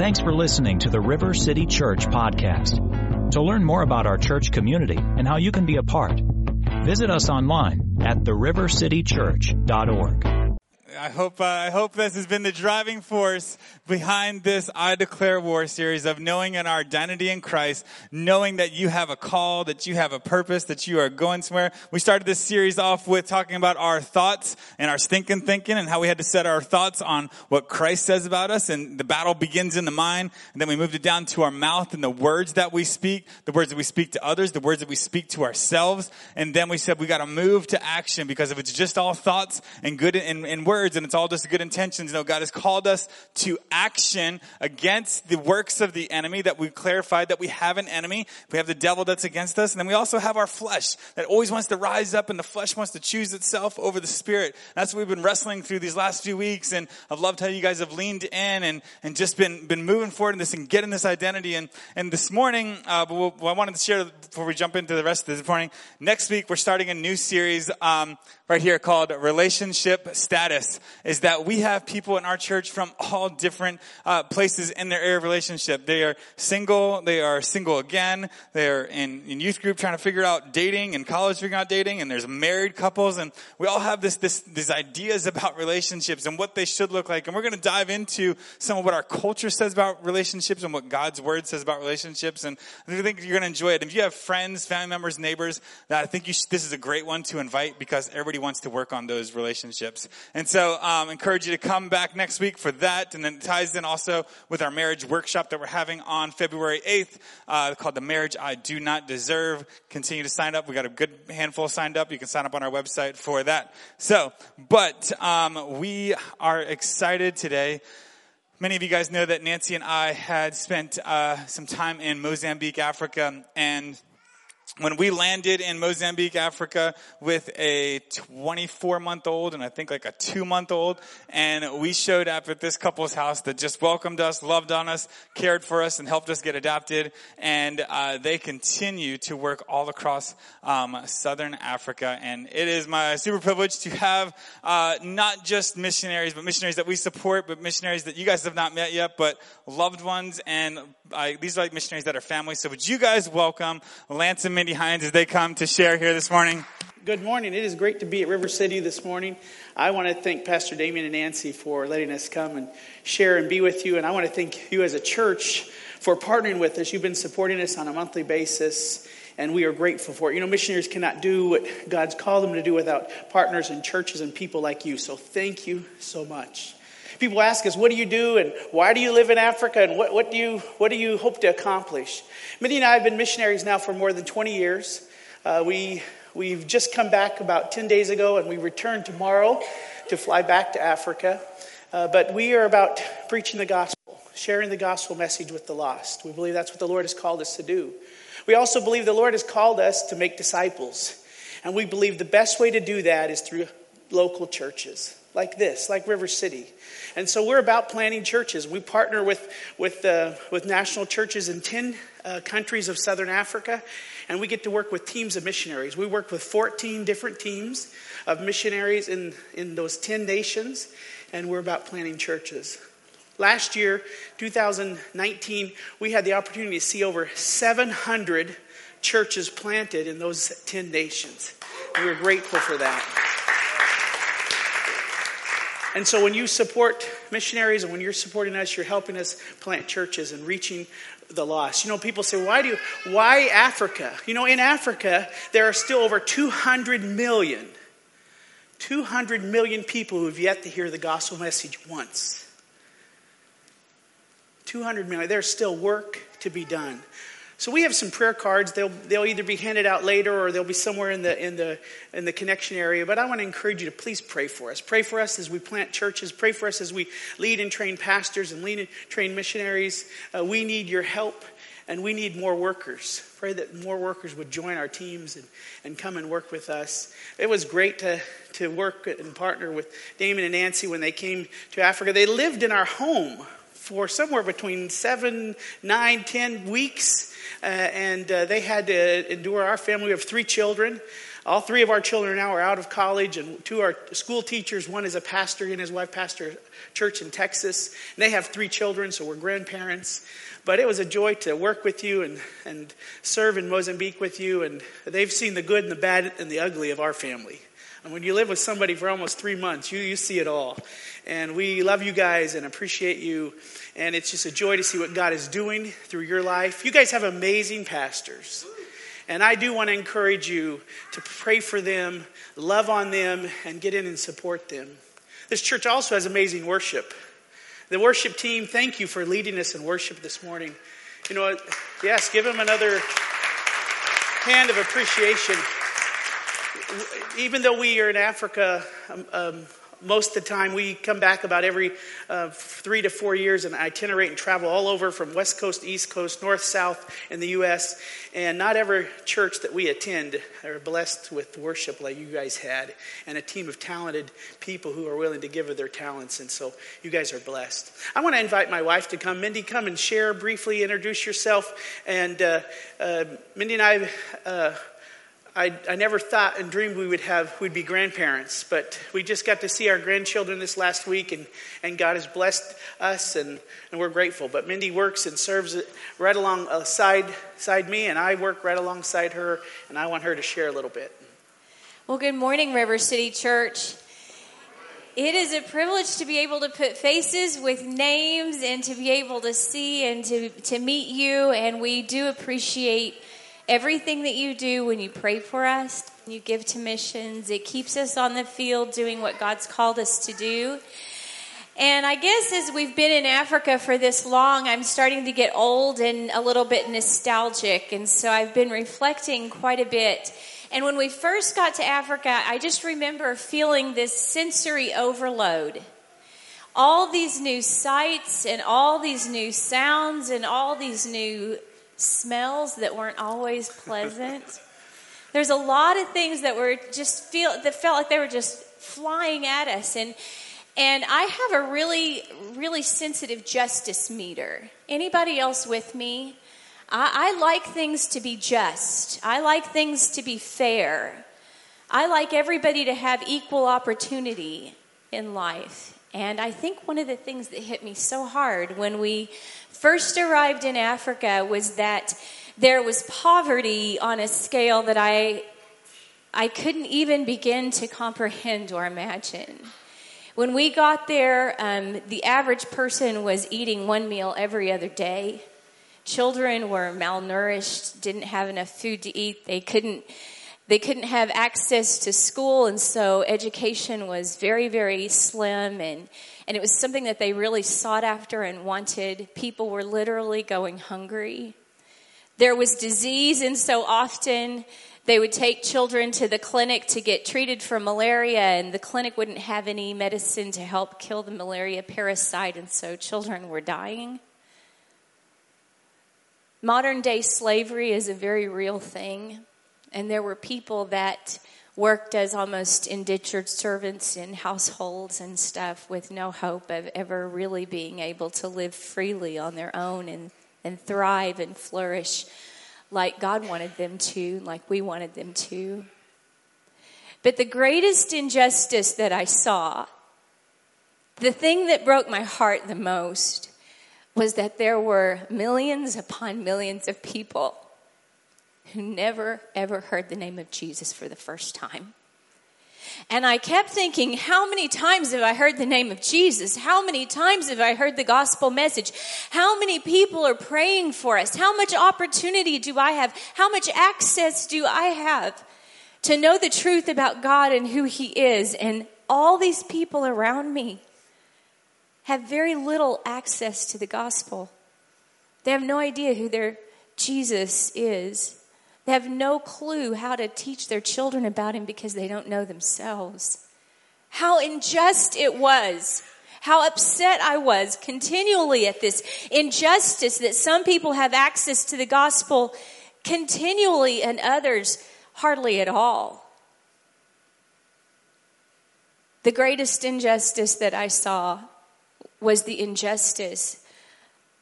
Thanks for listening to the River City Church podcast. To learn more about our church community and how you can be a part, visit us online at therivercitychurch.org. I hope uh, I hope this has been the driving force behind this I Declare War series of knowing in our identity in Christ, knowing that you have a call, that you have a purpose, that you are going somewhere. We started this series off with talking about our thoughts and our stinking thinking and how we had to set our thoughts on what Christ says about us and the battle begins in the mind. And then we moved it down to our mouth and the words that we speak, the words that we speak to others, the words that we speak to ourselves. And then we said we got to move to action because if it's just all thoughts and good and, and words, words and it's all just good intentions. No, God has called us to action against the works of the enemy that we've clarified that we have an enemy. We have the devil that's against us. And then we also have our flesh that always wants to rise up and the flesh wants to choose itself over the spirit. That's what we've been wrestling through these last few weeks. And I've loved how you guys have leaned in and, and just been, been moving forward in this and getting this identity. And, and this morning, uh, I wanted to share before we jump into the rest of this morning. Next week, we're starting a new series, um, right here called relationship status is that we have people in our church from all different uh, places in their area of relationship. They are single, they are single again, they are in, in youth group trying to figure out dating and college figuring out dating, and there's married couples, and we all have this, this, these ideas about relationships and what they should look like. And we're going to dive into some of what our culture says about relationships and what God's word says about relationships. And I think you're going to enjoy it. If you have friends, family members, neighbors, that I think this is a great one to invite because everybody wants to work on those relationships. And so, um, encourage you to come back next week for that. And then it ties in also with our marriage workshop that we're having on February 8th, uh, called The Marriage I Do Not Deserve. Continue to sign up. We got a good handful signed up. You can sign up on our website for that. So, but, um, we are excited today. Many of you guys know that Nancy and I had spent uh, some time in Mozambique, Africa, and when we landed in Mozambique, Africa with a 24 month old and I think like a two month old. And we showed up at this couple's house that just welcomed us, loved on us, cared for us and helped us get adopted. And, uh, they continue to work all across, um, Southern Africa. And it is my super privilege to have, uh, not just missionaries, but missionaries that we support, but missionaries that you guys have not met yet, but loved ones. And I, these are like missionaries that are family. So would you guys welcome Lance and Mindy Hines as they come to share here this morning? Good morning. It is great to be at River City this morning. I want to thank Pastor Damien and Nancy for letting us come and share and be with you. And I want to thank you as a church for partnering with us. You've been supporting us on a monthly basis, and we are grateful for it. You know, missionaries cannot do what God's called them to do without partners and churches and people like you. So thank you so much. People ask us, what do you do and why do you live in Africa and what, what, do, you, what do you hope to accomplish? Mindy and I have been missionaries now for more than 20 years. Uh, we, we've just come back about 10 days ago and we return tomorrow to fly back to Africa. Uh, but we are about preaching the gospel, sharing the gospel message with the lost. We believe that's what the Lord has called us to do. We also believe the Lord has called us to make disciples. And we believe the best way to do that is through local churches like this, like River City. And so we're about planting churches. We partner with, with, uh, with national churches in 10 uh, countries of Southern Africa, and we get to work with teams of missionaries. We work with 14 different teams of missionaries in, in those 10 nations, and we're about planting churches. Last year, 2019, we had the opportunity to see over 700 churches planted in those 10 nations. We're grateful for that. And so when you support missionaries and when you're supporting us, you're helping us plant churches and reaching the lost. You know, people say, why do why Africa? You know, in Africa, there are still over 200 million, 200 million people who have yet to hear the gospel message once. 200 million. There's still work to be done. So we have some prayer cards. They'll, they'll either be handed out later or they'll be somewhere in the, in, the, in the connection area. But I want to encourage you to please pray for us. Pray for us as we plant churches. Pray for us as we lead and train pastors and lead and train missionaries. Uh, we need your help and we need more workers. Pray that more workers would join our teams and, and come and work with us. It was great to, to work and partner with Damon and Nancy when they came to Africa. They lived in our home for somewhere between seven, nine, ten weeks uh, and uh, they had to endure. Our family, we have three children. all three of our children now are out of college, and two are school teachers. One is a pastor, and his wife pastor church in Texas. And they have three children, so we're grandparents. But it was a joy to work with you and, and serve in Mozambique with you. And they've seen the good and the bad and the ugly of our family. And when you live with somebody for almost three months, you, you see it all. And we love you guys and appreciate you. And it's just a joy to see what God is doing through your life. You guys have amazing pastors. And I do want to encourage you to pray for them, love on them, and get in and support them. This church also has amazing worship. The worship team, thank you for leading us in worship this morning. You know, what? yes, give them another hand of appreciation. Even though we are in Africa, um, um, most of the time we come back about every uh, three to four years and itinerate and travel all over from west coast east coast north south in the u.s and not every church that we attend are blessed with worship like you guys had and a team of talented people who are willing to give of their talents. And so you guys are blessed. I want to invite my wife to come. Mindy come and share briefly introduce yourself. And uh, uh, mindy and i uh, I, I never thought and dreamed we would have we'd be grandparents, but we just got to see our grandchildren this last week, and, and God has blessed us, and, and we're grateful. But Mindy works and serves right alongside uh, side me, and I work right alongside her, and I want her to share a little bit. Well, good morning, River City Church. It is a privilege to be able to put faces with names and to be able to see and to, to meet you, and we do appreciate everything that you do when you pray for us, you give to missions, it keeps us on the field doing what God's called us to do. And I guess as we've been in Africa for this long, I'm starting to get old and a little bit nostalgic. And so I've been reflecting quite a bit. And when we first got to Africa, I just remember feeling this sensory overload. All these new sights and all these new sounds and all these new smells that weren't always pleasant. There's a lot of things that were just feel that felt like they were just flying at us and and I have a really really sensitive justice meter. Anybody else with me? I, I like things to be just. I like things to be fair. I like everybody to have equal opportunity in life. And I think one of the things that hit me so hard when we first arrived in Africa was that there was poverty on a scale that I, I couldn't even begin to comprehend or imagine. When we got there, um, the average person was eating one meal every other day. Children were malnourished, didn't have enough food to eat. They couldn't, they couldn't have access to school, and so education was very, very slim. And and it was something that they really sought after and wanted. People were literally going hungry. There was disease, and so often they would take children to the clinic to get treated for malaria, and the clinic wouldn't have any medicine to help kill the malaria parasite, and so children were dying. Modern day slavery is a very real thing, and there were people that worked as almost indentured servants in households and stuff with no hope of ever really being able to live freely on their own and, and thrive and flourish like God wanted them to, like we wanted them to. But the greatest injustice that I saw, the thing that broke my heart the most, was that there were millions upon millions of people who never ever heard the name of Jesus for the first time. And I kept thinking, how many times have I heard the name of Jesus? How many times have I heard the gospel message? How many people are praying for us? How much opportunity do I have? How much access do I have to know the truth about God and who He is? And all these people around me have very little access to the gospel. They have no idea who their Jesus is. They have no clue how to teach their children about him because they don't know themselves. How unjust it was. How upset I was continually at this injustice that some people have access to the gospel continually and others hardly at all. The greatest injustice that I saw was the injustice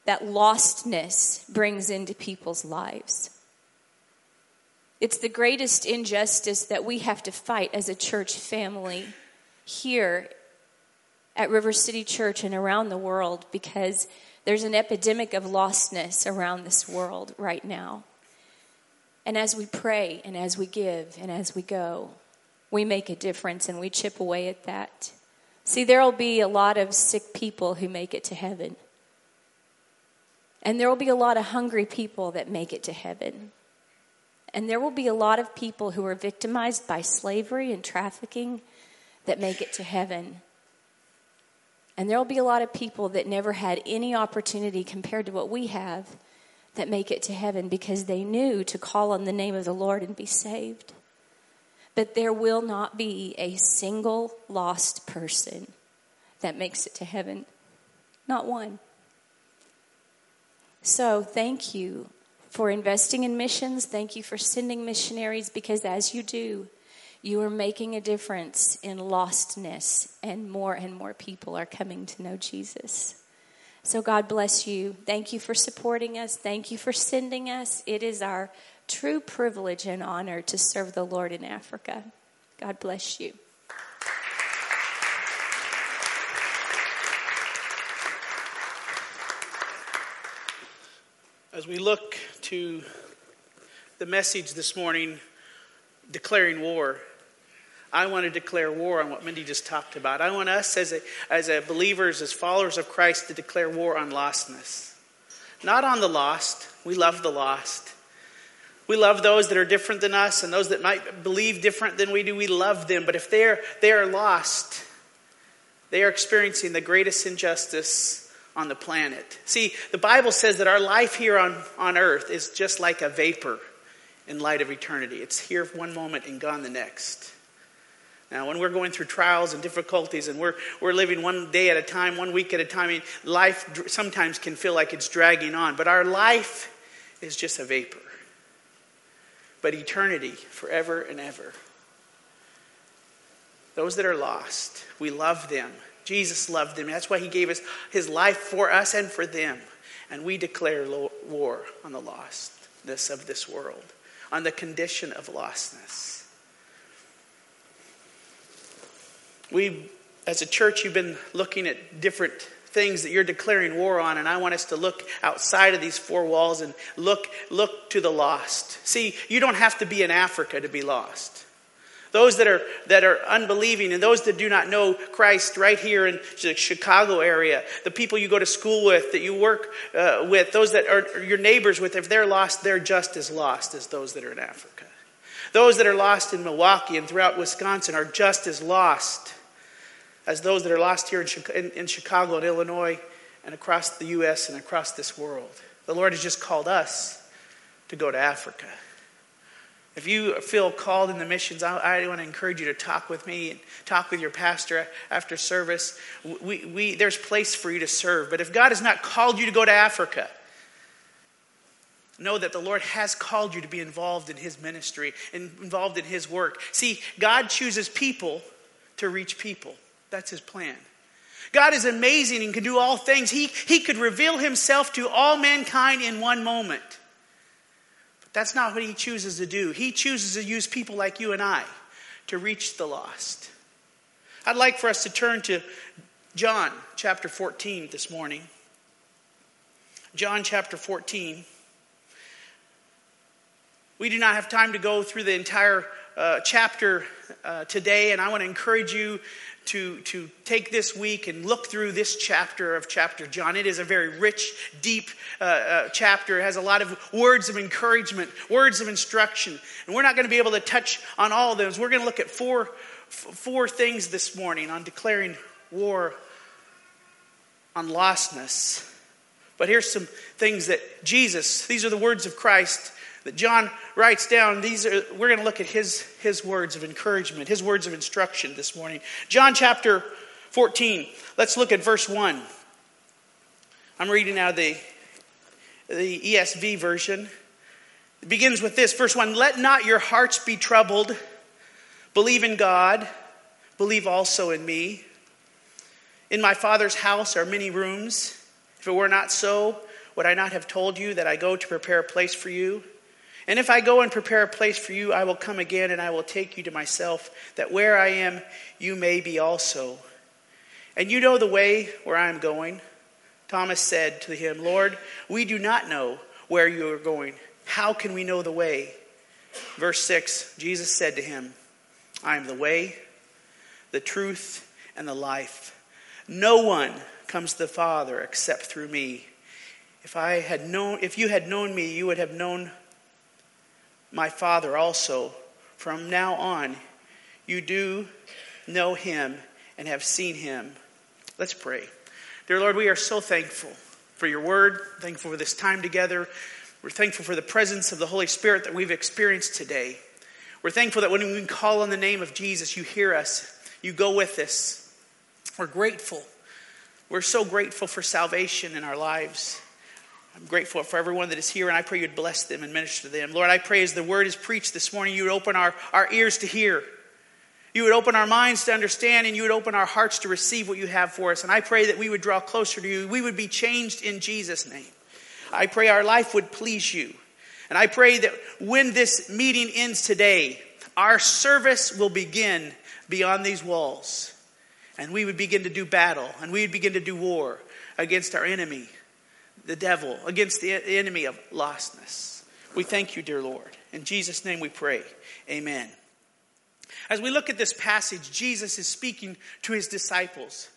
that lostness brings into people's lives. It's the greatest injustice that we have to fight as a church family here at River City Church and around the world because there's an epidemic of lostness around this world right now. And as we pray and as we give and as we go, we make a difference and we chip away at that. See, there will be a lot of sick people who make it to heaven. And there will be a lot of hungry people that make it to heaven. And there will be a lot of people who are victimized by slavery and trafficking that make it to heaven. And there will be a lot of people that never had any opportunity compared to what we have that make it to heaven because they knew to call on the name of the Lord and be saved. But there will not be a single lost person that makes it to heaven. Not one. So thank you for investing in missions. Thank you for sending missionaries because as you do, you are making a difference in lostness, and more and more people are coming to know Jesus. So, God bless you. Thank you for supporting us. Thank you for sending us. It is our true privilege and honor to serve the Lord in Africa. God bless you. As we look to the message this morning, declaring war, I want to declare war on what Mindy just talked about. I want us as a, as a believers, as followers of Christ, to declare war on lostness. Not on the lost. We love the lost. We love those that are different than us and those that might believe different than we do. We love them. But if they're, they are lost, they are experiencing the greatest injustice on the planet. See, the Bible says that our life here on, on earth is just like a vapor in light of eternity. It's here one moment and gone the next. Now, when we're going through trials and difficulties and we're, we're living one day at a time, one week at a time, I mean, life sometimes can feel like it's dragging on, but our life is just a vapor. But eternity, forever and ever. Those that are lost, we love them. Jesus loved them. That's why he gave us his life for us and for them. And we declare war on the lostness of this world, on the condition of lostness. We, as a church, you've been looking at different things that you're declaring war on, and I want us to look outside of these four walls and look, look to the lost. See, you don't have to be in Africa to be lost. Those that are, that are unbelieving and those that do not know Christ right here in the Chicago area, the people you go to school with, that you work uh, with, those that are your neighbors with, if they're lost, they're just as lost as those that are in Africa. Those that are lost in Milwaukee and throughout Wisconsin are just as lost as those that are lost here in, in Chicago and Illinois and across the U.S. and across this world. The Lord has just called us to go to Africa. If you feel called in the missions, I, I, want to encourage you to talk with me and talk with your pastor after service. We, we, there's place for you to serve. But if God has not called you to go to Africa, know that the Lord has called you to be involved in His ministry and involved in His work. See, God chooses people to reach people. That's His plan. God is amazing and can do all things. He, he could reveal Himself to all mankind in one moment. That's not what he chooses to do. He chooses to use people like you and I to reach the lost. I'd like for us to turn to John chapter 14 this morning. John chapter 14. We do not have time to go through the entire uh, chapter uh, today, and I want to encourage you to, to take this week and look through this chapter of chapter John. It is a very rich, deep uh, uh, chapter. It has a lot of words of encouragement, words of instruction. And we're not going to be able to touch on all of those. We're going to look at four, four things this morning on declaring war on lostness. But here's some things that Jesus, these are the words of Christ that John writes down. These are, we're going to look at his, his words of encouragement, his words of instruction this morning. John chapter 14. Let's look at verse 1. I'm reading out of the, the ESV version. It begins with this verse 1 Let not your hearts be troubled. Believe in God. Believe also in me. In my Father's house are many rooms. If it were not so, would I not have told you that I go to prepare a place for you? And if I go and prepare a place for you, I will come again and I will take you to myself, that where I am, you may be also. And you know the way where I am going. Thomas said to him, Lord, we do not know where you are going. How can we know the way? Verse 6 Jesus said to him, I am the way, the truth, and the life. No one comes to the Father except through me. If I had known if you had known me, you would have known my Father also. From now on, you do know him and have seen him. Let's pray. Dear Lord, we are so thankful for your word, thankful for this time together. We're thankful for the presence of the Holy Spirit that we've experienced today. We're thankful that when we call on the name of Jesus, you hear us, you go with us. We're grateful. We're so grateful for salvation in our lives. I'm grateful for everyone that is here, and I pray you'd bless them and minister to them. Lord, I pray as the word is preached this morning, you would open our, our ears to hear. You would open our minds to understand, and you would open our hearts to receive what you have for us. And I pray that we would draw closer to you. We would be changed in Jesus' name. I pray our life would please you. And I pray that when this meeting ends today, our service will begin beyond these walls. And we would begin to do battle, and we would begin to do war against our enemy the devil, against the enemy of lostness. We thank you, dear Lord. In Jesus' name we pray. Amen. As we look at this passage, Jesus is speaking to his disciples.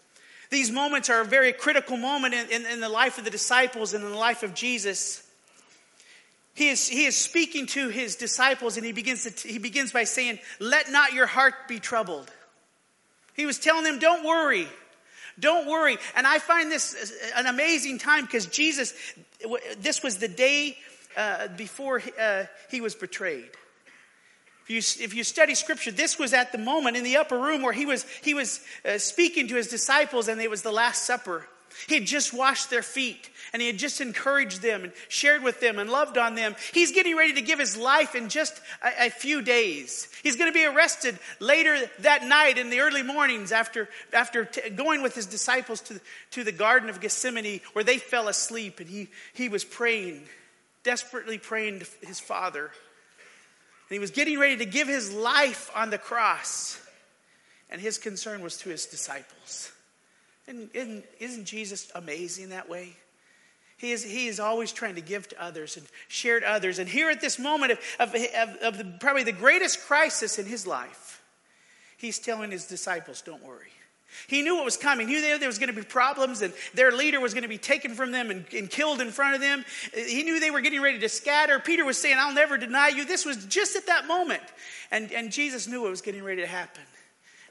These moments are a very critical moment in, in, in, the life of the disciples and in the life of Jesus. He is, he is speaking to his disciples and he begins, to, he begins by saying, Let not your heart be troubled. He was telling them, Don't worry. Don't worry. And I find this an amazing time because Jesus, this was the day uh, before uh, he was betrayed. If you, if you study scripture, this was at the moment in the upper room where he was, he was uh, speaking to his disciples and it was the Last Supper. He had just washed their feet and he had just encouraged them and shared with them and loved on them. He's getting ready to give his life in just a, a few days. He's going to be arrested later that night in the early mornings after, after t- going with his disciples to, to the Garden of Gethsemane where they fell asleep and he, he was praying, desperately praying to his Father. And he was getting ready to give his life on the cross. And his concern was to his disciples. And isn't, isn't Jesus amazing that way? He is, he is always trying to give to others and share to others. And here at this moment of, of, of, of the, probably the greatest crisis in his life, he's telling his disciples, don't worry. He knew what was coming. He knew there, was going to be problems and their leader was going to be taken from them and, and killed in front of them. He knew they were getting ready to scatter. Peter was saying, I'll never deny you. This was just at that moment. And, and Jesus knew what was getting ready to happen.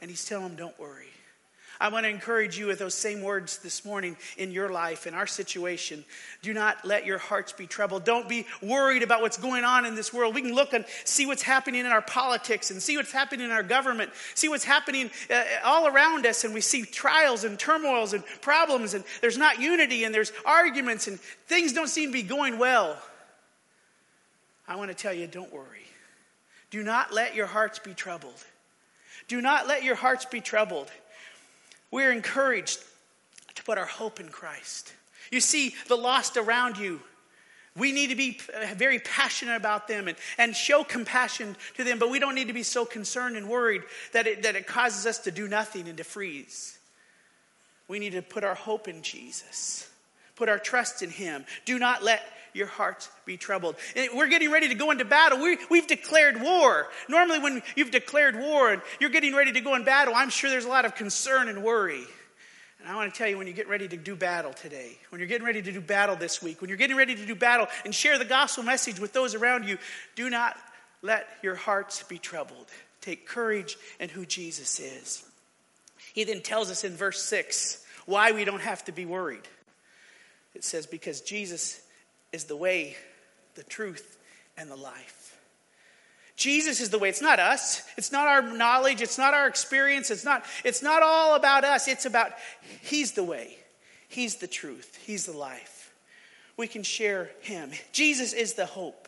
And he's telling them, don't worry. I want to encourage you with those same words this morning in your life, in our situation. Do not let your hearts be troubled. Don't be worried about what's going on in this world. We can look and see what's happening in our politics and see what's happening in our government, see what's happening uh, all around us, and we see trials and turmoils and problems, and there's not unity, and there's arguments, and things don't seem to be going well. I want to tell you, don't worry. Do not let your hearts be troubled. Do not let your hearts be troubled. We're encouraged to put our hope in Christ. You see the lost around you. We need to be uh, very passionate about them and, and show compassion to them, but we don't need to be so concerned and worried that it, that it causes us to do nothing and to freeze. We need to put our hope in Jesus, put our trust in Him. Do not let your hearts be troubled. We're getting ready to go into battle. We, we've declared war. Normally, when you've declared war and you're getting ready to go in battle, I'm sure there's a lot of concern and worry. And I want to tell you when you get ready to do battle today, when you're getting ready to do battle this week, when you're getting ready to do battle and share the gospel message with those around you, do not let your hearts be troubled. Take courage in who Jesus is. He then tells us in verse 6 why we don't have to be worried. It says, Because Jesus is the way, the truth, and the life. Jesus is the way. It's not us. It's not our knowledge. It's not our experience. It's not, it's not all about us. It's about He's the way. He's the truth. He's the life. We can share Him. Jesus is the hope.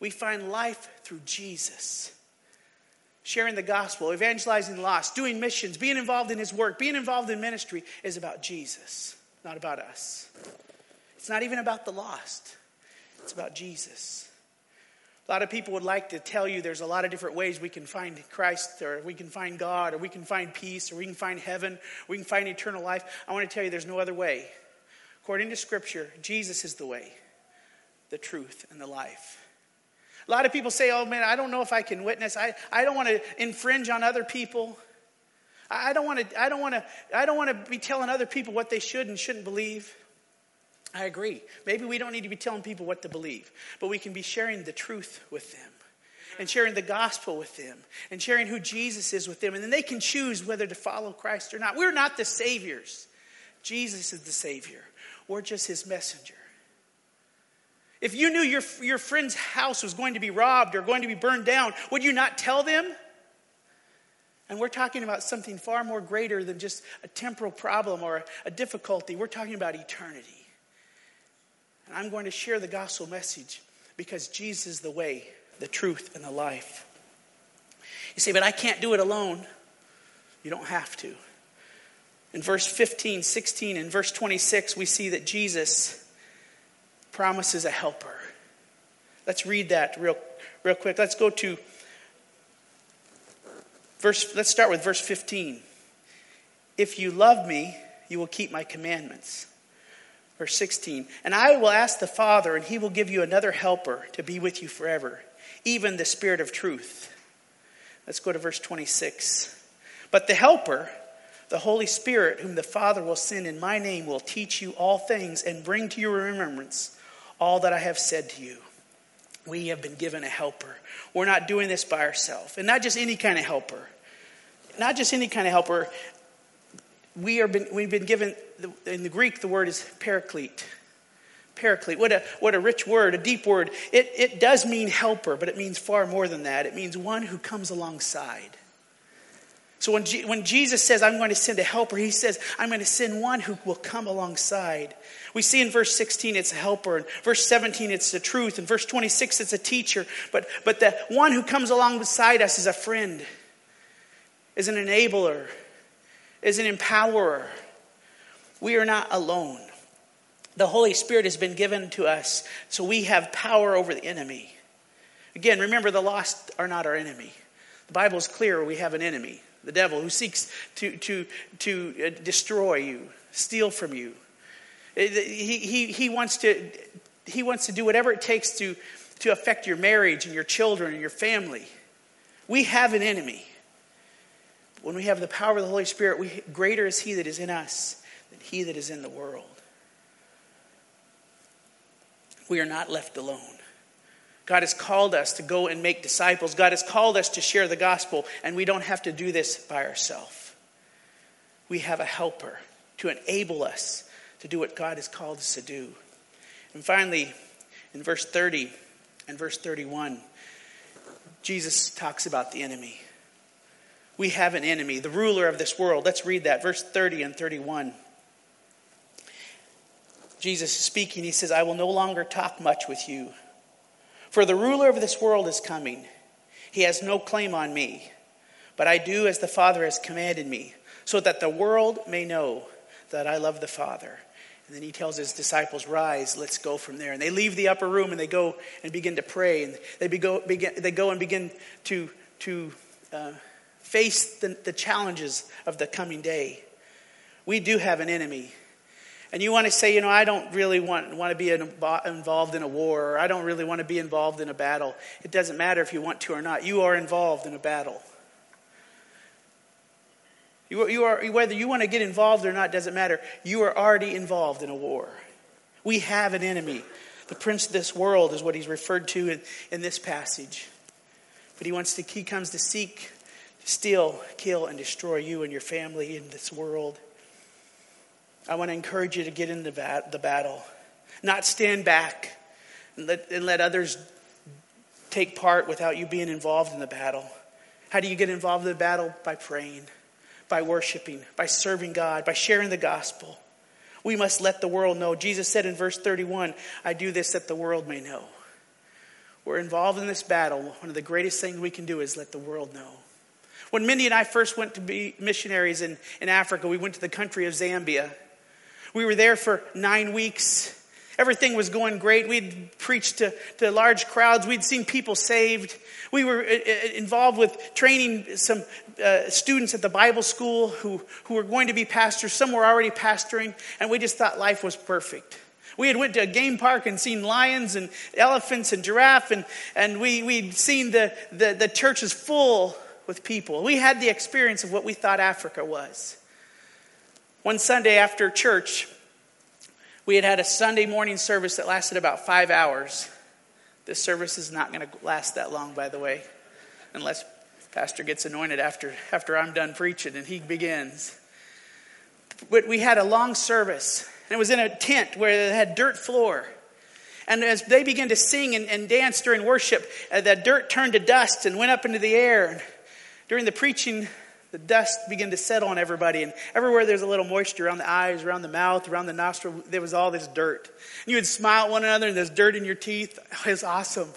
We find life through Jesus. Sharing the gospel, evangelizing lost, doing missions, being involved in His work, being involved in ministry is about Jesus, not about us. It's not even about the lost, it's about Jesus. A lot of people would like to tell you there's a lot of different ways we can find Christ, or we can find God, or we can find peace, or we can find heaven, we can find eternal life. I want to tell you there's no other way. According to Scripture, Jesus is the way, the truth, and the life. A lot of people say, oh man, I don't know if I can witness. I, I don't want to infringe on other people. I don't want to, I don't want to, I don't want to be telling other people what they should and shouldn't believe. I agree. Maybe we don't need to be telling people what to believe, but we can be sharing the truth with them and sharing the gospel with them and sharing who Jesus is with them. And then they can choose whether to follow Christ or not. We're not the saviors, Jesus is the Savior. We're just his messenger. If you knew your, your friend's house was going to be robbed or going to be burned down, would you not tell them? And we're talking about something far more greater than just a temporal problem or a, a difficulty. We're talking about eternity. And I'm going to share the gospel message because Jesus is the way, the truth, and the life. You say, but I can't do it alone. You don't have to. In verse 15, 16, and verse 26, we see that Jesus promises a helper. Let's read that real, real quick. Let's go to verse, let's start with verse 15. If you love me, you will keep my commandments. Verse 16, and I will ask the Father, and he will give you another helper to be with you forever, even the Spirit of truth. Let's go to verse 26. But the helper, the Holy Spirit, whom the Father will send in my name, will teach you all things and bring to your remembrance all that I have said to you. We have been given a helper. We're not doing this by ourselves. And not just any kind of helper. Not just any kind of helper we are been, we've been given, in the Greek, the word is paraclete. Paraclete. What a, what a rich word, a deep word. It, it does mean helper, but it means far more than that. It means one who comes alongside. So when, G, when Jesus says, I'm going to send a helper, he says, I'm going to send one who will come alongside. We see in verse 16 it's a helper, in verse 17 it's the truth, in verse 26 it's a teacher, but, but the one who comes alongside us is a friend, is an enabler, is an empowerer. We are not alone. The Holy Spirit has been given to us, so we have power over the enemy. Again, remember the lost are not our enemy. The Bible is clear we have an enemy, the devil, who seeks to, to, to uh, destroy you, steal from you. He, he, he, wants to, he wants to do whatever it takes to, to affect your marriage and your children and your family. We have an enemy. When we have the power of the Holy Spirit, we, greater is He that is in us than He that is in the world. We are not left alone. God has called us to go and make disciples. God has called us to share the gospel, and we don't have to do this by ourselves. We have a helper to enable us to do what God has called us to do. And finally, in verse 30 and verse 31, Jesus talks about the enemy. We have an enemy, the ruler of this world. Let's read that, verse 30 and 31. Jesus is speaking. He says, I will no longer talk much with you, for the ruler of this world is coming. He has no claim on me, but I do as the Father has commanded me, so that the world may know that I love the Father. And then he tells his disciples, Rise, let's go from there. And they leave the upper room and they go and begin to pray. And they, go, begin, they go and begin to, to uh, face the, the challenges of the coming day. We do have an enemy. And you want to say, you know, I don't really want, want to be involved in a war, or I don't really want to be involved in a battle. It doesn't matter if you want to or not. You are involved in a battle. You, you are, whether you want to get involved or not doesn't matter. You are already involved in a war. We have an enemy. The prince of this world is what he's referred to in, in this passage. But he wants to, he comes to seek, steal, kill, and destroy you and your family in this world. I want to encourage you to get into the battle, not stand back and let, and let others take part without you being involved in the battle. How do you get involved in the battle? By praying, by worshiping, by serving God, by sharing the gospel. We must let the world know. Jesus said in verse 31, I do this that the world may know. We're involved in this battle. One of the greatest things we can do is let the world know. When Mindy and I first went to be missionaries in, in Africa, we went to the country of Zambia. We were there for nine weeks, Everything was going great. We'd preached to, to large crowds. We'd seen people saved. We were uh, uh, involved with training some uh, students at the Bible school who, who were going to be pastors. Some were already pastoring, and we just thought life was perfect. We had went to a game park and seen lions and elephants and giraffe, and, and we, we'd seen the, the, the churches full with people. We had the experience of what we thought Africa was. One Sunday after church, we had had a Sunday morning service that lasted about five hours. This service is not going to last that long, by the way, unless Pastor gets anointed after, after I'm done preaching and he begins. But we had a long service, and it was in a tent where it had dirt floor. And as they began to sing and, and dance during worship, uh, that dirt turned to dust and went up into the air. During the preaching, the dust began to settle on everybody. And everywhere there's a little moisture around the eyes, around the mouth, around the nostril, there was all this dirt. And you would smile at one another and there's dirt in your teeth. It was awesome.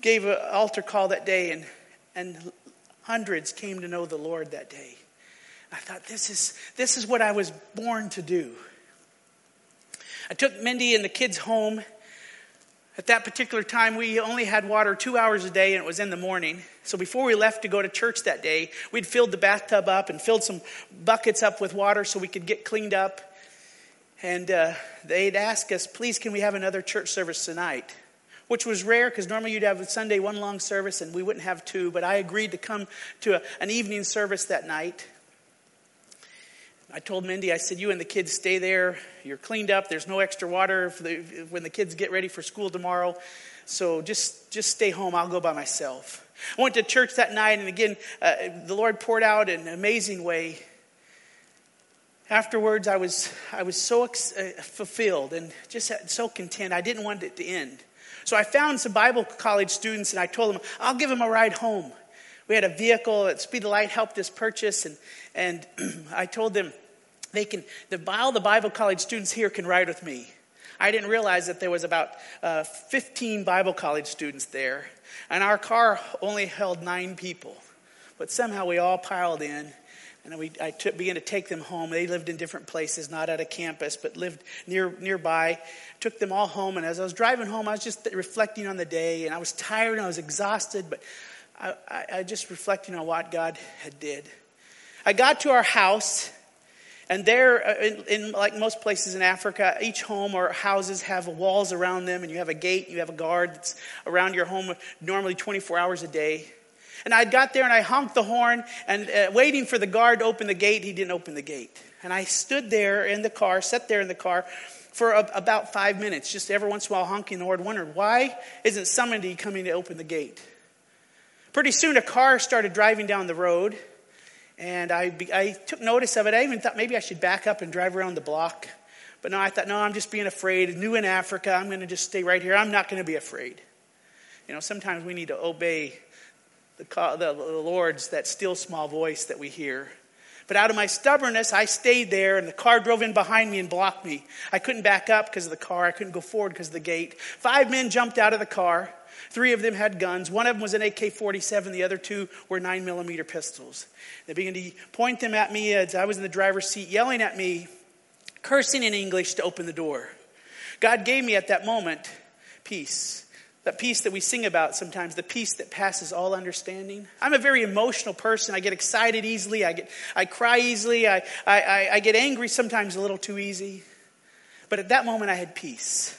Gave an altar call that day and, and hundreds came to know the Lord that day. I thought, this is, this is what I was born to do. I took Mindy and the kids home at that particular time, we only had water two hours a day, and it was in the morning. So before we left to go to church that day, we'd filled the bathtub up and filled some buckets up with water so we could get cleaned up. And uh, they'd ask us, please, can we have another church service tonight? Which was rare because normally you'd have a Sunday one long service and we wouldn't have two. But I agreed to come to a, an evening service that night. I told Mindy, I said, you and the kids stay there. You're cleaned up. There's no extra water the, when the kids get ready for school tomorrow. So just, just stay home. I'll go by myself. I went to church that night, and again, uh, the Lord poured out in an amazing way. Afterwards, I was, I was so ex- uh, fulfilled and just so content. I didn't want it to end. So I found some Bible college students, and I told them, I'll give them a ride home. We had a vehicle that Speed the Light helped us purchase, and, and I told them, they can, the, all the Bible college students here can ride with me. I didn't realize that there was about uh, 15 Bible college students there, and our car only held nine people. But somehow we all piled in, and we, I took, began to take them home. They lived in different places, not at a campus, but lived near, nearby. Took them all home, and as I was driving home, I was just reflecting on the day, and I was tired and I was exhausted, but I, I, I just reflecting on what God had did. I got to our house, and there, uh, in, in, like most places in Africa, each home or houses have walls around them, and you have a gate, you have a guard that's around your home normally 24 hours a day. And I got there and I honked the horn, and uh, waiting for the guard to open the gate, he didn't open the gate. And I stood there in the car, sat there in the car for a, about five minutes, just every once in a while honking the horn, wondered why isn't somebody coming to open the gate? Pretty soon, a car started driving down the road. And I, I took notice of it. I even thought maybe I should back up and drive around the block. But no, I thought, no, I'm just being afraid. New in Africa, I'm going to just stay right here. I'm not going to be afraid. You know, sometimes we need to obey the, the, the Lord's that still small voice that we hear. But out of my stubbornness, I stayed there, and the car drove in behind me and blocked me. I couldn't back up because of the car. I couldn't go forward because of the gate. Five men jumped out of the car. Three of them had guns. One of them was an AK 47, the other two were 9 millimeter pistols. They began to point them at me as I was in the driver's seat, yelling at me, cursing in English to open the door. God gave me at that moment peace. That peace that we sing about sometimes, the peace that passes all understanding. I'm a very emotional person. I get excited easily. I, get, I cry easily. I, I, I get angry sometimes a little too easy. But at that moment, I had peace.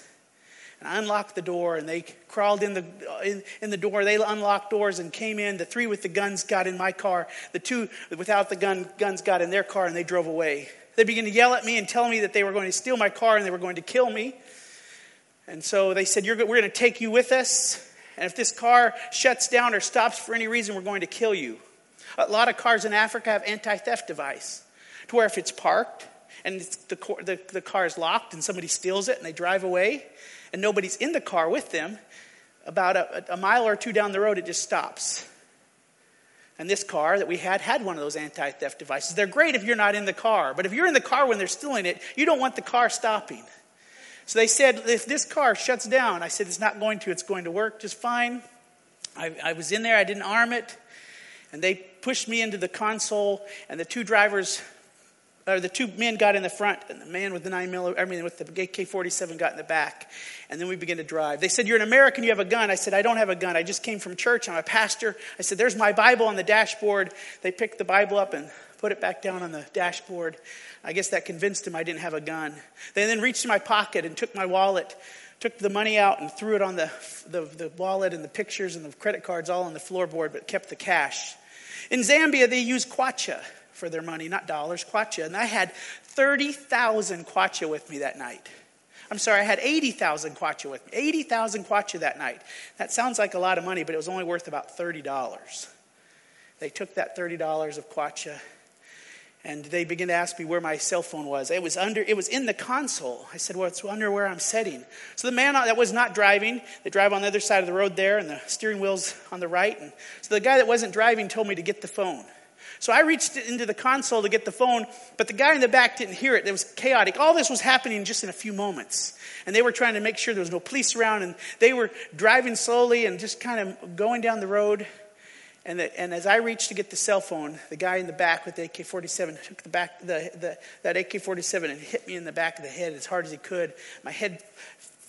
And I unlocked the door, and they crawled in the, uh, in, in, the door. They unlocked doors and came in. The three with the guns got in my car. The two without the gun, guns got in their car, and they drove away. They began to yell at me and tell me that they were going to steal my car and they were going to kill me. And so they said, We're going to take you with us. And if this car shuts down or stops for any reason, we're going to kill you. A lot of cars in Africa have anti theft device to where if it's parked and the, the, the car is locked and somebody steals it and they drive away, and nobody's in the car with them, about a, a mile or two down the road, it just stops. And this car that we had had one of those anti theft devices. They're great if you're not in the car, but if you're in the car when they're stealing it, you don't want the car stopping. So they said, if this car shuts down, I said, it's not going to, it's going to work just fine. I, I was in there, I didn't arm it, and they pushed me into the console, and the two drivers or the two men got in the front, and the man with the nine millimeter, I mean, with the AK 47 got in the back. And then we began to drive. They said, You're an American, you have a gun. I said, I don't have a gun. I just came from church. I'm a pastor. I said, There's my Bible on the dashboard. They picked the Bible up and put it back down on the dashboard. I guess that convinced them I didn't have a gun. They then reached in my pocket and took my wallet, took the money out and threw it on the, the, the wallet and the pictures and the credit cards all on the floorboard, but kept the cash. In Zambia, they use kwacha for their money, not dollars, kwacha. And I had 30,000 kwacha with me that night. I'm sorry, I had 80,000 kwacha with me. 80,000 kwacha that night. That sounds like a lot of money, but it was only worth about $30. They took that $30 of kwacha and they began to ask me where my cell phone was. It was under, it was in the console. I said, well, it's under where I'm sitting." So the man that was not driving, they drive on the other side of the road there and the steering wheel's on the right. And so the guy that wasn't driving told me to get the phone. So I reached into the console to get the phone, but the guy in the back didn't hear it. It was chaotic. All this was happening just in a few moments. And they were trying to make sure there was no police around, and they were driving slowly and just kind of going down the road. And, the, and as I reached to get the cell phone, the guy in the back with the AK 47 took the back, the, the, that AK 47 and hit me in the back of the head as hard as he could. My head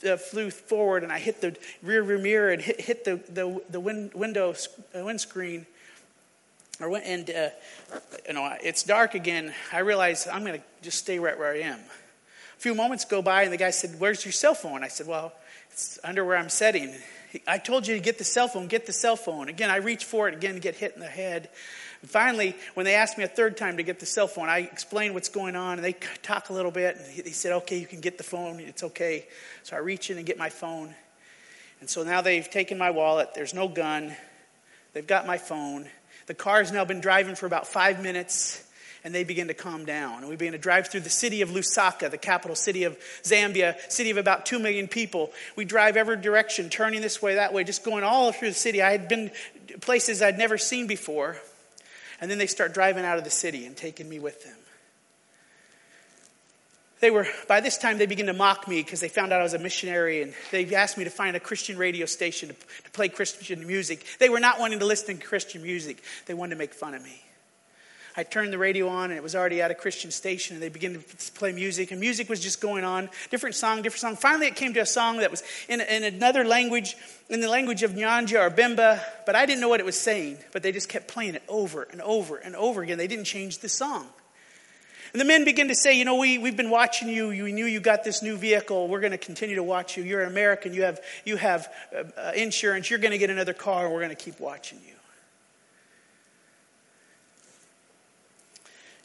uh, flew forward, and I hit the rear view mirror and hit, hit the, the, the wind, window, uh, windscreen or went, and uh, you know it's dark again. I realize I'm going to just stay right where I am. A few moments go by, and the guy said, "Where's your cell phone?" I said, "Well, it's under where I'm setting." I told you to get the cell phone. Get the cell phone. Again, I reach for it. Again, get hit in the head. And finally, when they asked me a third time to get the cell phone, I explained what's going on, and they talk a little bit. And he said, "Okay, you can get the phone. It's okay." So I reach in and get my phone. And so now they've taken my wallet. There's no gun. They've got my phone. The car has now been driving for about five minutes, and they begin to calm down. And we begin to drive through the city of Lusaka, the capital city of Zambia, city of about two million people. We drive every direction, turning this way, that way, just going all through the city. I had been places I'd never seen before. And then they start driving out of the city and taking me with them they were by this time they began to mock me because they found out i was a missionary and they asked me to find a christian radio station to, to, play christian music. They were not wanting to listen to christian music. They wanted to make fun of me. I turned the radio on and it was already at a christian station and they began to play music and music was just going on. Different song different song. Finally it came to a song that was in, in another language in the language of nyanja or bemba but i didn't know what it was saying but they just kept playing it over and over and over again. They didn't change the song and the men begin to say, you know, we, we've been watching you. We knew you got this new vehicle. We're going to continue to watch you. You're an American. You have, you have uh, insurance. You're going to get another car, and we're going to keep watching you.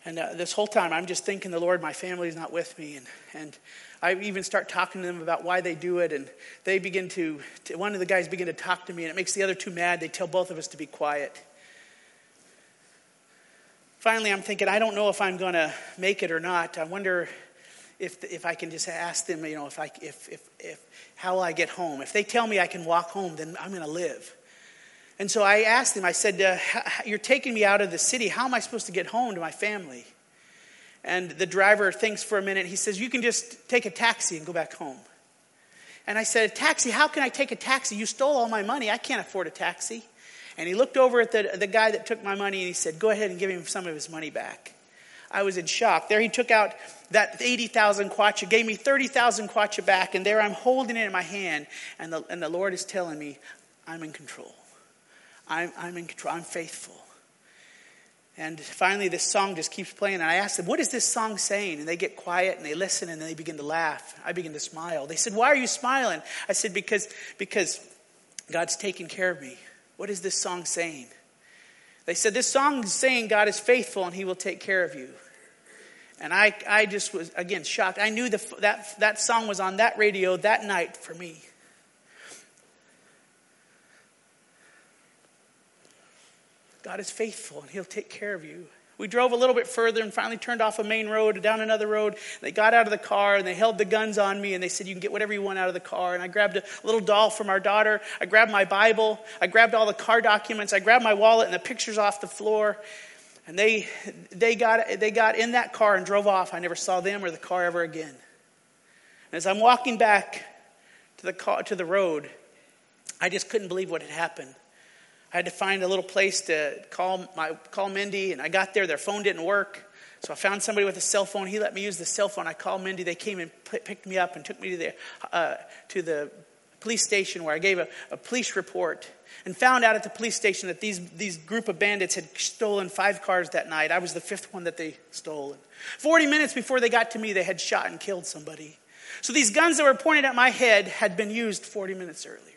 And uh, this whole time, I'm just thinking the Lord, my family's not with me. And, and I even start talking to them about why they do it. And they begin to, to, one of the guys begin to talk to me, and it makes the other two mad. They tell both of us to be quiet finally, I'm thinking, I don't know if I'm going to make it or not. I wonder if, if I can just ask them, you know, if I, if, if, if, how will I get home? If they tell me I can walk home, then I'm going to live. And so I asked them, I said, uh, You're taking me out of the city. How am I supposed to get home to my family? And the driver thinks for a minute. He says, You can just take a taxi and go back home. And I said, A Taxi? How can I take a taxi? You stole all my money. I can't afford a taxi. And he looked over at the, the guy that took my money and he said, Go ahead and give him some of his money back. I was in shock. There he took out that 80,000 kwacha, gave me 30,000 kwacha back, and there I'm holding it in my hand, and the, and the Lord is telling me, I'm in control. I'm, I'm in control. I'm faithful. And finally, this song just keeps playing. And I asked them, What is this song saying? And they get quiet and they listen and they begin to laugh. I begin to smile. They said, Why are you smiling? I said, Because, because God's taking care of me. What is this song saying? They said, This song is saying God is faithful and he will take care of you. And I, I just was, again, shocked. I knew the, that, that song was on that radio that night for me. God is faithful and he'll take care of you. We drove a little bit further and finally turned off a main road, down another road. They got out of the car and they held the guns on me and they said, You can get whatever you want out of the car. And I grabbed a little doll from our daughter. I grabbed my Bible. I grabbed all the car documents. I grabbed my wallet and the pictures off the floor. And they, they, got, they got in that car and drove off. I never saw them or the car ever again. And as I'm walking back to the, car, to the road, I just couldn't believe what had happened. I had to find a little place to call my call Mindy, and I got there. Their phone didn't work. So I found somebody with a cell phone. He let me use the cell phone. I called Mindy. They came and p- picked me up and took me to the, uh, to the police station where I gave a, a police report and found out at the police station that these, these group of bandits had stolen five cars that night. I was the fifth one that they stole. 40 minutes before they got to me, they had shot and killed somebody. So these guns that were pointed at my head had been used 40 minutes earlier.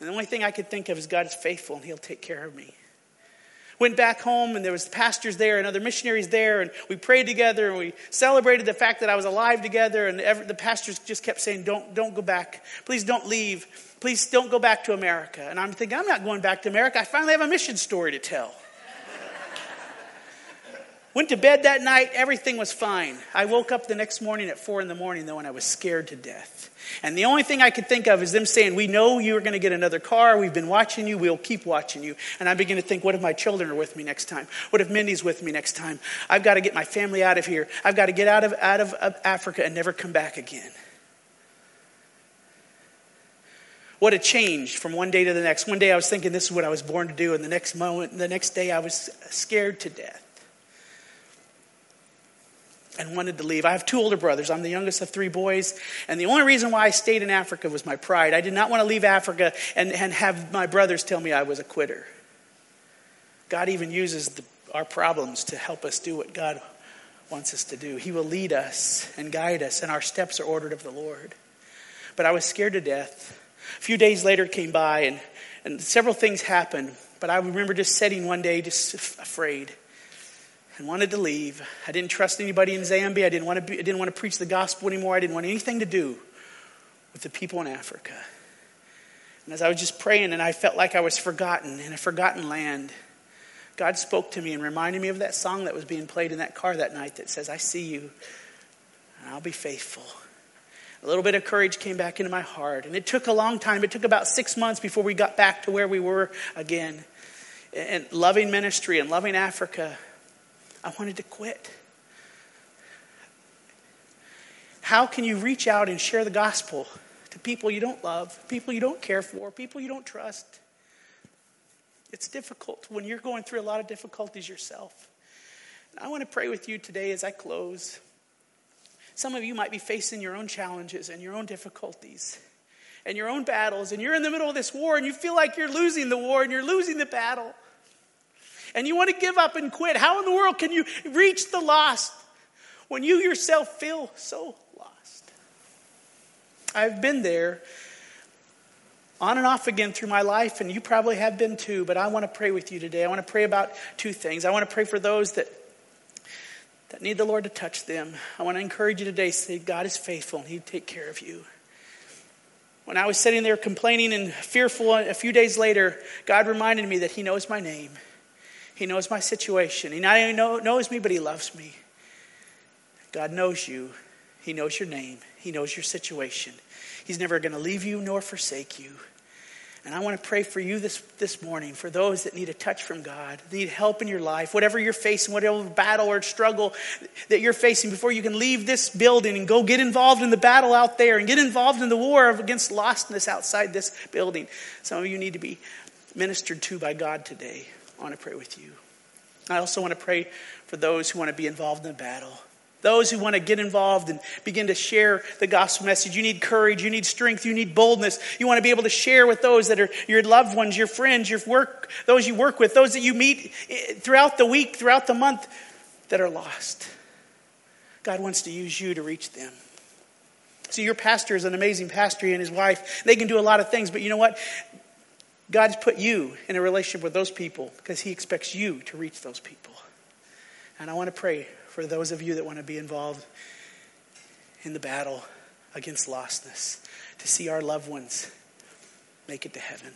And the only thing I could think of is God is faithful and he'll take care of me. Went back home and there was pastors there and other missionaries there and we prayed together and we celebrated the fact that I was alive together and the pastors just kept saying, don't, don't go back. Please don't leave. Please don't go back to America. And I'm thinking, I'm not going back to America. I finally have a mission story to tell. Went to bed that night, everything was fine. I woke up the next morning at four in the morning, though, and I was scared to death. And the only thing I could think of is them saying, We know you're going to get another car. We've been watching you. We'll keep watching you. And I begin to think, What if my children are with me next time? What if Mindy's with me next time? I've got to get my family out of here. I've got to get out of, out of, of Africa and never come back again. What a change from one day to the next. One day I was thinking this is what I was born to do, and the next moment, the next day I was scared to death and wanted to leave. I have two older brothers. I'm the youngest of three boys. And the only reason why I stayed in Africa was my pride. I did not want to leave Africa and, and have my brothers tell me I was a quitter. God even uses the, our problems to help us do what God wants us to do. He will lead us and guide us, and our steps are ordered of the Lord. But I was scared to death. A few days later came by, and, and several things happened. But I remember just sitting one day, just afraid and wanted to leave. I didn't trust anybody in Zambia. I didn't want to, be, I didn't want to preach the gospel anymore. I didn't want anything to do with the people in Africa. And as I was just praying and I felt like I was forgotten in a forgotten land, God spoke to me and reminded me of that song that was being played in that car that night that says, I see you and I'll be faithful. A little bit of courage came back into my heart. And it took a long time. It took about six months before we got back to where we were again. And loving ministry and loving Africa I wanted to quit. How can you reach out and share the gospel to people you don't love, people you don't care for, people you don't trust? It's difficult when you're going through a lot of difficulties yourself. And I want to pray with you today as I close. Some of you might be facing your own challenges and your own difficulties and your own battles, and you're in the middle of this war and you feel like you're losing the war and you're losing the battle and you want to give up and quit. How in the world can you reach the lost when you yourself feel so lost? I've been there on and off again through my life, and you probably have been too, but I want to pray with you today. I want to pray about two things. I want to pray for those that that need the Lord to touch them. I want to encourage you today, say God is faithful and He'd take care of you. When I was sitting there complaining and fearful a few days later, God reminded me that He knows my name. He knows my situation. He not only know, knows me, but He loves me. God knows you. He knows your name. He knows your situation. He's never going to leave you nor forsake you. And I want to pray for you this, this morning, for those that need a touch from God, need help in your life, whatever you're facing, whatever battle or struggle that you're facing, before you can leave this building and go get involved in the battle out there and get involved in the war against lostness outside this building. Some of you need to be ministered to by God today. I want to pray with you. I also want to pray for those who want to be involved in the battle. Those who want to get involved and begin to share the gospel message. You need courage, you need strength, you need boldness. You want to be able to share with those that are your loved ones, your friends, your work, those you work with, those that you meet eh, throughout the week, throughout the month that are lost. God wants to use you to reach them. See, your pastor is an amazing pastor, and his wife. They can do a lot of things, but you know what? God's put you in a relationship with those people because He expects you to reach those people. And I want to pray for those of you that want to be involved in the battle against lostness, to see our loved ones make it to heaven.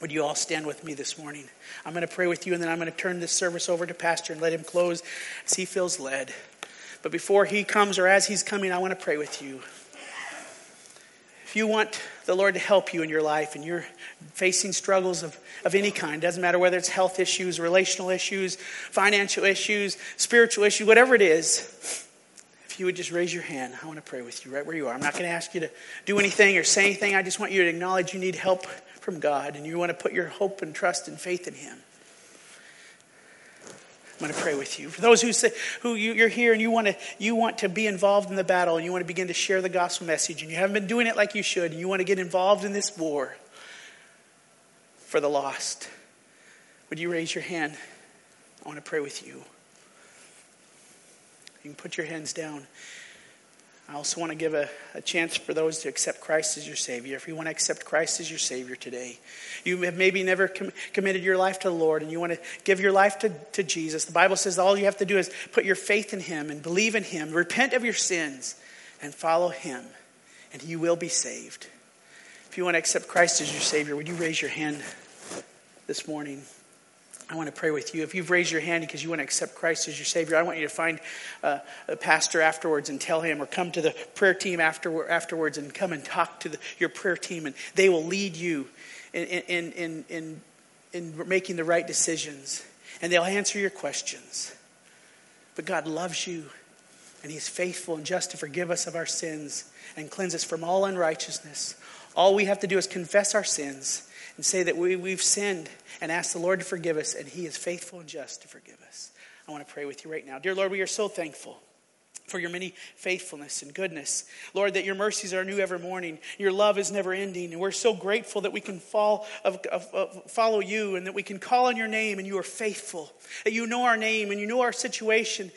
Would you all stand with me this morning? I'm going to pray with you, and then I'm going to turn this service over to Pastor and let him close as he feels led. But before he comes or as he's coming, I want to pray with you. If you want the Lord to help you in your life and you're facing struggles of, of any kind, doesn't matter whether it's health issues, relational issues, financial issues, spiritual issues, whatever it is, if you would just raise your hand, I want to pray with you right where you are. I'm not going to ask you to do anything or say anything. I just want you to acknowledge you need help from God and you want to put your hope and trust and faith in Him. I'm going to pray with you. For those who say who you, are here and you want to you want to be involved in the battle and you want to begin to share the gospel message and you haven't been doing it like you should and you want to get involved in this war for the lost, would you raise your hand? I want to pray with you. You can put your hands down. I also want to give a, a, chance for those to accept Christ as your Savior. If you want to accept Christ as your Savior today, you have maybe never com- committed your life to the Lord and you want to give your life to, to Jesus. The Bible says all you have to do is put your faith in Him and believe in Him, repent of your sins, and follow Him, and you will be saved. If you want to accept Christ as your Savior, would you raise your hand this morning? I want to pray with you. If you've raised your hand because you want to accept Christ as your Savior, I want you to find uh, a pastor afterwards and tell him, or come to the prayer team after, afterwards and come and talk to the, your prayer team, and they will lead you in, in, in, in, in making the right decisions, and they'll answer your questions. But God loves you, and He's faithful and just to forgive us of our sins and cleanse us from all unrighteousness. All we have to do is confess our sins and say that we, we've sinned and ask the Lord to forgive us, and He is faithful and just to forgive us. I want to pray with you right now. Dear Lord, we are so thankful for your many faithfulness and goodness. Lord, that your mercies are new every morning. Your love is never ending. And we're so grateful that we can fall, of, of, of follow you and that we can call on your name and you are faithful. That you know our name and you know our situation.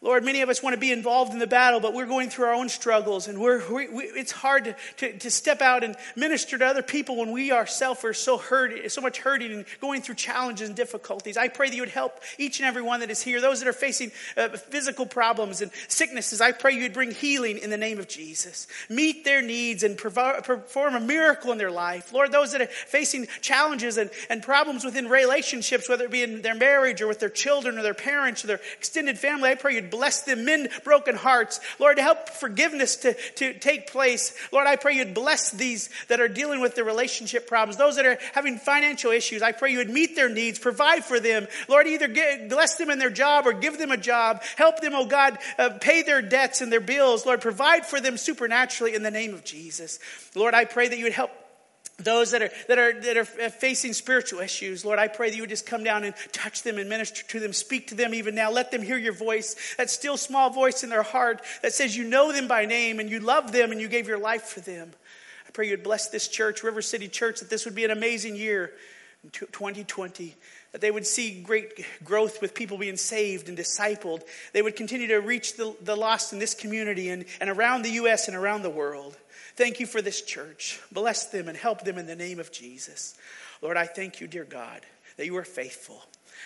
Lord, many of us want to be involved in the battle, but we're going through our own struggles, and we're, we, we, it's hard to, to, to, step out and minister to other people when we ourselves are so hurt, so much hurting and going through challenges and difficulties. I pray that you would help each and every one that is here, those that are facing uh, physical problems and sicknesses. I pray you would bring healing in the name of Jesus. Meet their needs and provide, perform a miracle in their life. Lord, those that are facing challenges and, and problems within relationships, whether it be in their marriage or with their children or their parents or their extended family, I pray you'd bless them, mend broken hearts. Lord, help forgiveness to, to take place. Lord, I pray you'd bless these that are dealing with their relationship problems, those that are having financial issues. I pray you would meet their needs, provide for them. Lord, either get, bless them in their job or give them a job. Help them, oh God, uh, pay their debts and their bills. Lord, provide for them supernaturally in the name of Jesus. Lord, I pray that you would help those that are, that are, that are facing spiritual issues, Lord, I pray that you would just come down and touch them and minister to them. Speak to them even now. Let them hear your voice, that still small voice in their heart that says you know them by name and you love them and you gave your life for them. I pray you would bless this church, River City Church, that this would be an amazing year in 2020 that they would see great growth with people being saved and discipled. They would continue to reach the, the lost in this community and, and around the U.S. and around the world. Thank you for this church. Bless them and help them in the name of Jesus. Lord, I thank you, dear God, that you are faithful.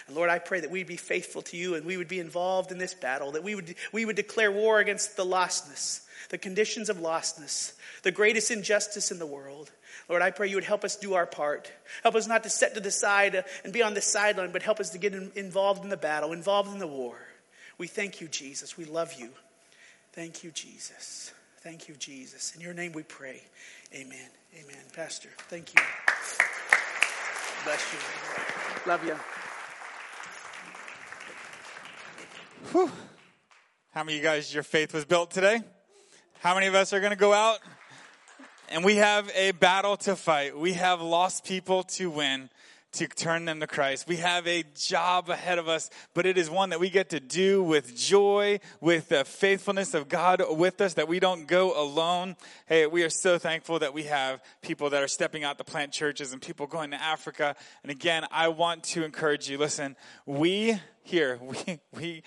And Lord, I pray that we'd be faithful to you and we would be involved in this battle, that we would, we would declare war against the lostness, the conditions of lostness, the greatest injustice in the world. Lord, I pray you would help us do our part. Help us not to set to the side uh, and be on the sideline, but help us to get involved in the battle, involved in the war. We thank you, Jesus. We love you. Thank you, Jesus. Thank you, Jesus. In your name we pray. Amen. Amen. Pastor, thank you. Bless you. Love you. Whew. How many of you guys, your faith was built today? How many of us are going to go out? And we have a battle to fight. We have lost people to win to turn them to Christ. We have a job ahead of us, but it is one that we get to do with joy, with the faithfulness of God with us, that we don't go alone. Hey, we are so thankful that we have people that are stepping out to plant churches and people going to Africa. And again, I want to encourage you, listen, we here, we, we,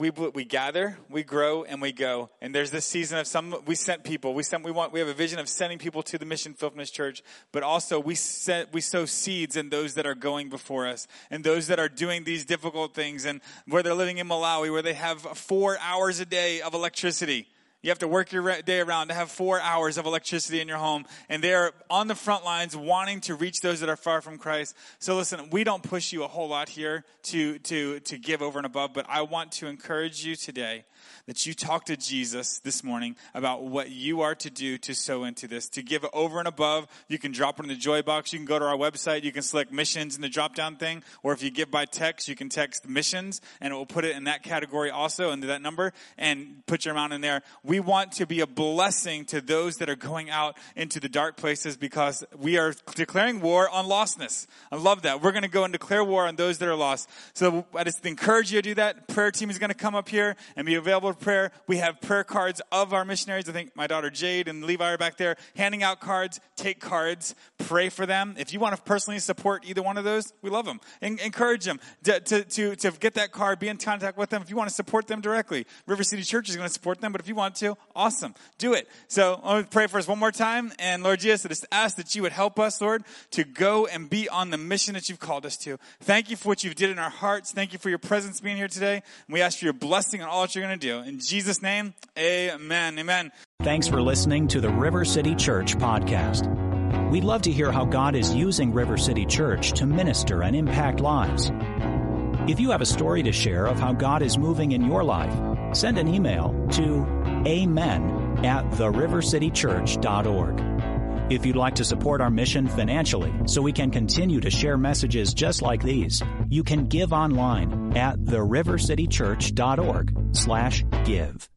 we, we gather, we grow, and we go. And there's this season of some, we sent people, we sent, we want, we have a vision of sending people to the Mission Faithfulness Church, but also we set, we sow seeds in those that are going before us and those that are doing these difficult things and where they're living in Malawi, where they have four hours a day of electricity you have to work your day around to have four hours of electricity in your home. And they're on the front lines wanting to reach those that are far from Christ. So listen, we don't push you a whole lot here to, to, to give over and above, but I want to encourage you today that you talk to Jesus this morning about what you are to do to sow into this, to give over and above. You can drop it in the joy box. You can go to our website. You can select missions in the drop down thing. Or if you give by text, you can text missions and it will put it in that category also under that number and put your amount in there. We want to be a blessing to those that are going out into the dark places because we are declaring war on lostness. I love that. We're going to go and declare war on those that are lost. So I just encourage you to do that. Prayer team is going to come up here and be available for prayer. We have prayer cards of our missionaries. I think my daughter Jade and Levi are back there handing out cards. Take cards. Pray for them. If you want to personally support either one of those, we love them. En- encourage them to, to, to, to get that card, be in contact with them. If you want to support them directly, River City Church is going to support them, but if you want to, awesome. Do it. So want to pray for us one more time. And Lord Jesus, I just ask that you would help us, Lord, to go and be on the mission that you've called us to. Thank you for what you've did in our hearts. Thank you for your presence being here today. And we ask for your blessing on all that you're going to. In Jesus' name, amen. Amen. Thanks for listening to the River City Church podcast. We'd love to hear how God is using River City Church to minister and impact lives. If you have a story to share of how God is moving in your life, send an email to amen at therivercitychurch.org. If you'd like to support our mission financially so we can continue to share messages just like these, you can give online at therivercitychurch.org slash give.